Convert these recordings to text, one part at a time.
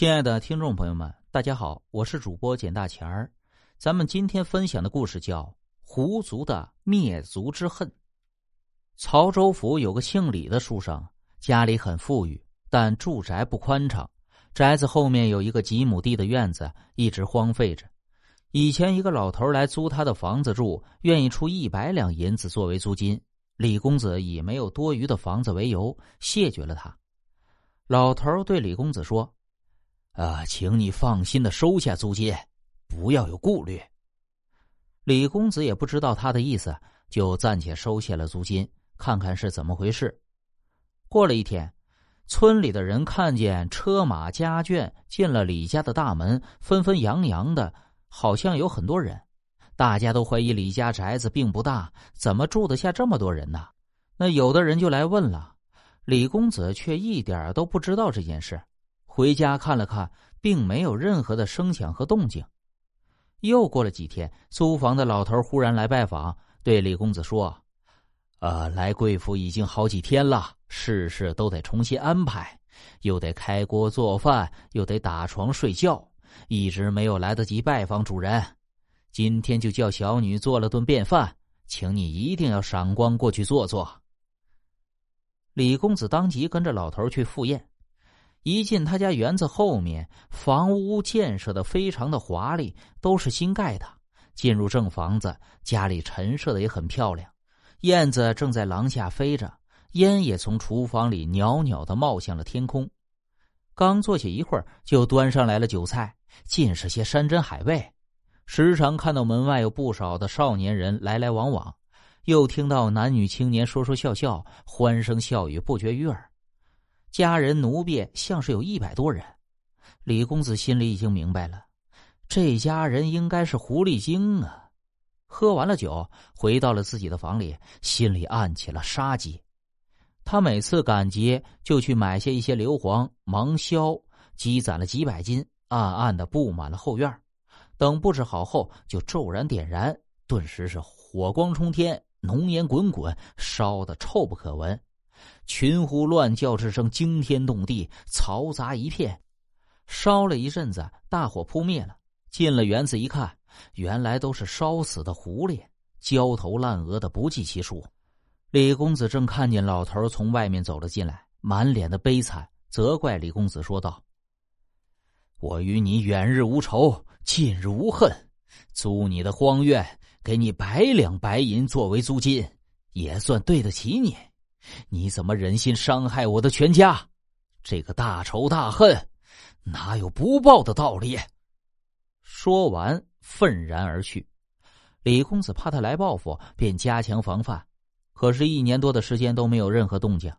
亲爱的听众朋友们，大家好，我是主播简大钱儿。咱们今天分享的故事叫《狐族的灭族之恨》。曹州府有个姓李的书生，家里很富裕，但住宅不宽敞。宅子后面有一个几亩地的院子，一直荒废着。以前一个老头来租他的房子住，愿意出一百两银子作为租金。李公子以没有多余的房子为由，谢绝了他。老头对李公子说。啊，请你放心的收下租金，不要有顾虑。李公子也不知道他的意思，就暂且收下了租金，看看是怎么回事。过了一天，村里的人看见车马家眷进了李家的大门，纷纷扬扬的，好像有很多人。大家都怀疑李家宅子并不大，怎么住得下这么多人呢？那有的人就来问了，李公子却一点都不知道这件事。回家看了看，并没有任何的声响和动静。又过了几天，租房的老头忽然来拜访，对李公子说：“呃，来贵府已经好几天了，事事都得重新安排，又得开锅做饭，又得打床睡觉，一直没有来得及拜访主人。今天就叫小女做了顿便饭，请你一定要赏光过去坐坐。”李公子当即跟着老头去赴宴。一进他家园子后面，房屋建设的非常的华丽，都是新盖的。进入正房子，家里陈设的也很漂亮。燕子正在廊下飞着，烟也从厨房里袅袅的冒向了天空。刚坐下一会儿，就端上来了酒菜，尽是些山珍海味。时常看到门外有不少的少年人来来往往，又听到男女青年说说笑笑，欢声笑语不绝于耳。家人奴婢像是有一百多人，李公子心里已经明白了，这家人应该是狐狸精啊！喝完了酒，回到了自己的房里，心里暗起了杀机。他每次赶集就去买下一些硫磺、芒硝，积攒了几百斤，暗暗的布满了后院。等布置好后，就骤然点燃，顿时是火光冲天，浓烟滚滚，烧得臭不可闻。群呼乱叫之声惊天动地，嘈杂一片。烧了一阵子，大火扑灭了。进了园子一看，原来都是烧死的狐狸，焦头烂额的不计其数。李公子正看见老头从外面走了进来，满脸的悲惨，责怪李公子说道：“我与你远日无仇，近日无恨，租你的荒院，给你百两白银作为租金，也算对得起你。”你怎么忍心伤害我的全家？这个大仇大恨，哪有不报的道理？说完，愤然而去。李公子怕他来报复，便加强防范。可是，一年多的时间都没有任何动静。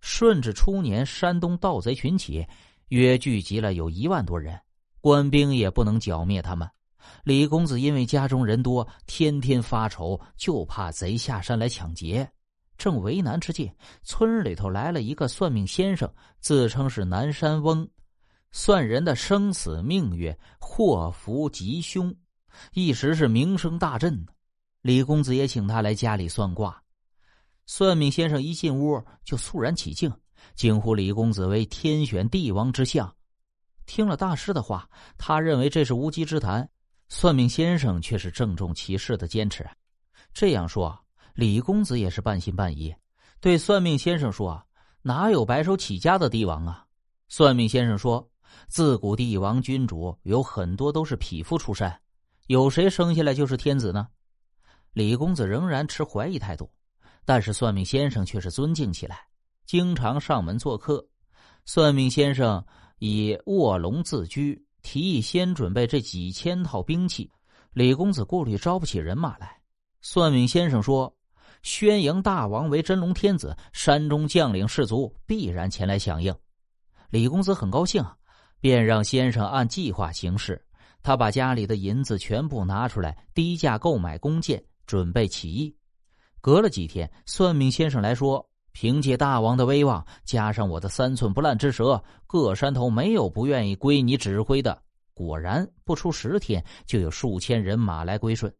顺治初年，山东盗贼群起，约聚集了有一万多人，官兵也不能剿灭他们。李公子因为家中人多，天天发愁，就怕贼下山来抢劫。正为难之际，村里头来了一个算命先生，自称是南山翁，算人的生死命运、祸福吉凶，一时是名声大振。李公子也请他来家里算卦。算命先生一进屋就肃然起敬，惊呼李公子为天选帝王之相。听了大师的话，他认为这是无稽之谈。算命先生却是郑重其事的坚持，这样说。李公子也是半信半疑，对算命先生说：“啊哪有白手起家的帝王啊？”算命先生说：“自古帝王君主有很多都是匹夫出身，有谁生下来就是天子呢？”李公子仍然持怀疑态度，但是算命先生却是尊敬起来，经常上门做客。算命先生以卧龙自居，提议先准备这几千套兵器。李公子顾虑招不起人马来，算命先生说。宣营大王为真龙天子，山中将领士卒必然前来响应。李公子很高兴，便让先生按计划行事。他把家里的银子全部拿出来，低价购买弓箭，准备起义。隔了几天，算命先生来说：“凭借大王的威望，加上我的三寸不烂之舌，各山头没有不愿意归你指挥的。”果然，不出十天，就有数千人马来归顺。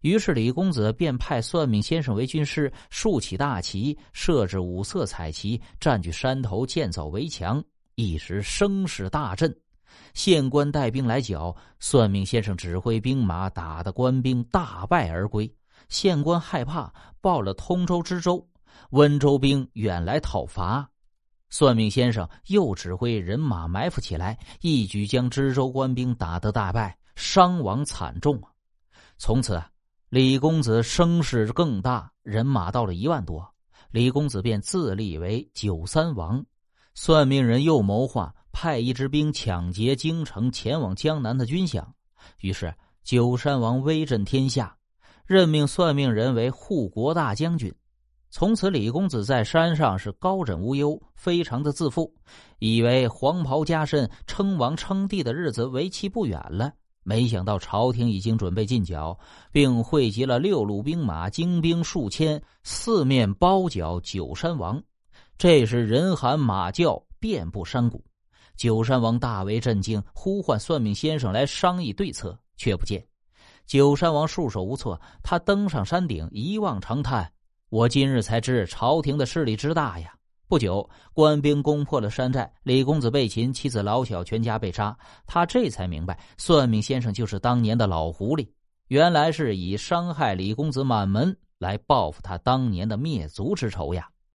于是李公子便派算命先生为军师，竖起大旗，设置五色彩旗，占据山头，建造围墙。一时声势大振。县官带兵来剿，算命先生指挥兵马，打得官兵大败而归。县官害怕，报了通州知州，温州兵远来讨伐。算命先生又指挥人马埋伏起来，一举将知州官兵打得大败，伤亡惨重！从此，李公子声势更大，人马到了一万多，李公子便自立为九三王。算命人又谋划。派一支兵抢劫京城，前往江南的军饷。于是九山王威震天下，任命算命人为护国大将军。从此，李公子在山上是高枕无忧，非常的自负，以为黄袍加身、称王称帝的日子为期不远了。没想到朝廷已经准备进剿，并汇集了六路兵马、精兵数千，四面包剿九山王。这时人喊马叫，遍布山谷。九山王大为震惊，呼唤算命先生来商议对策，却不见。九山王束手无策，他登上山顶，一望长叹：“我今日才知朝廷的势力之大呀！”不久，官兵攻破了山寨，李公子被擒，妻子老小全家被杀。他这才明白，算命先生就是当年的老狐狸，原来是以伤害李公子满门来报复他当年的灭族之仇呀。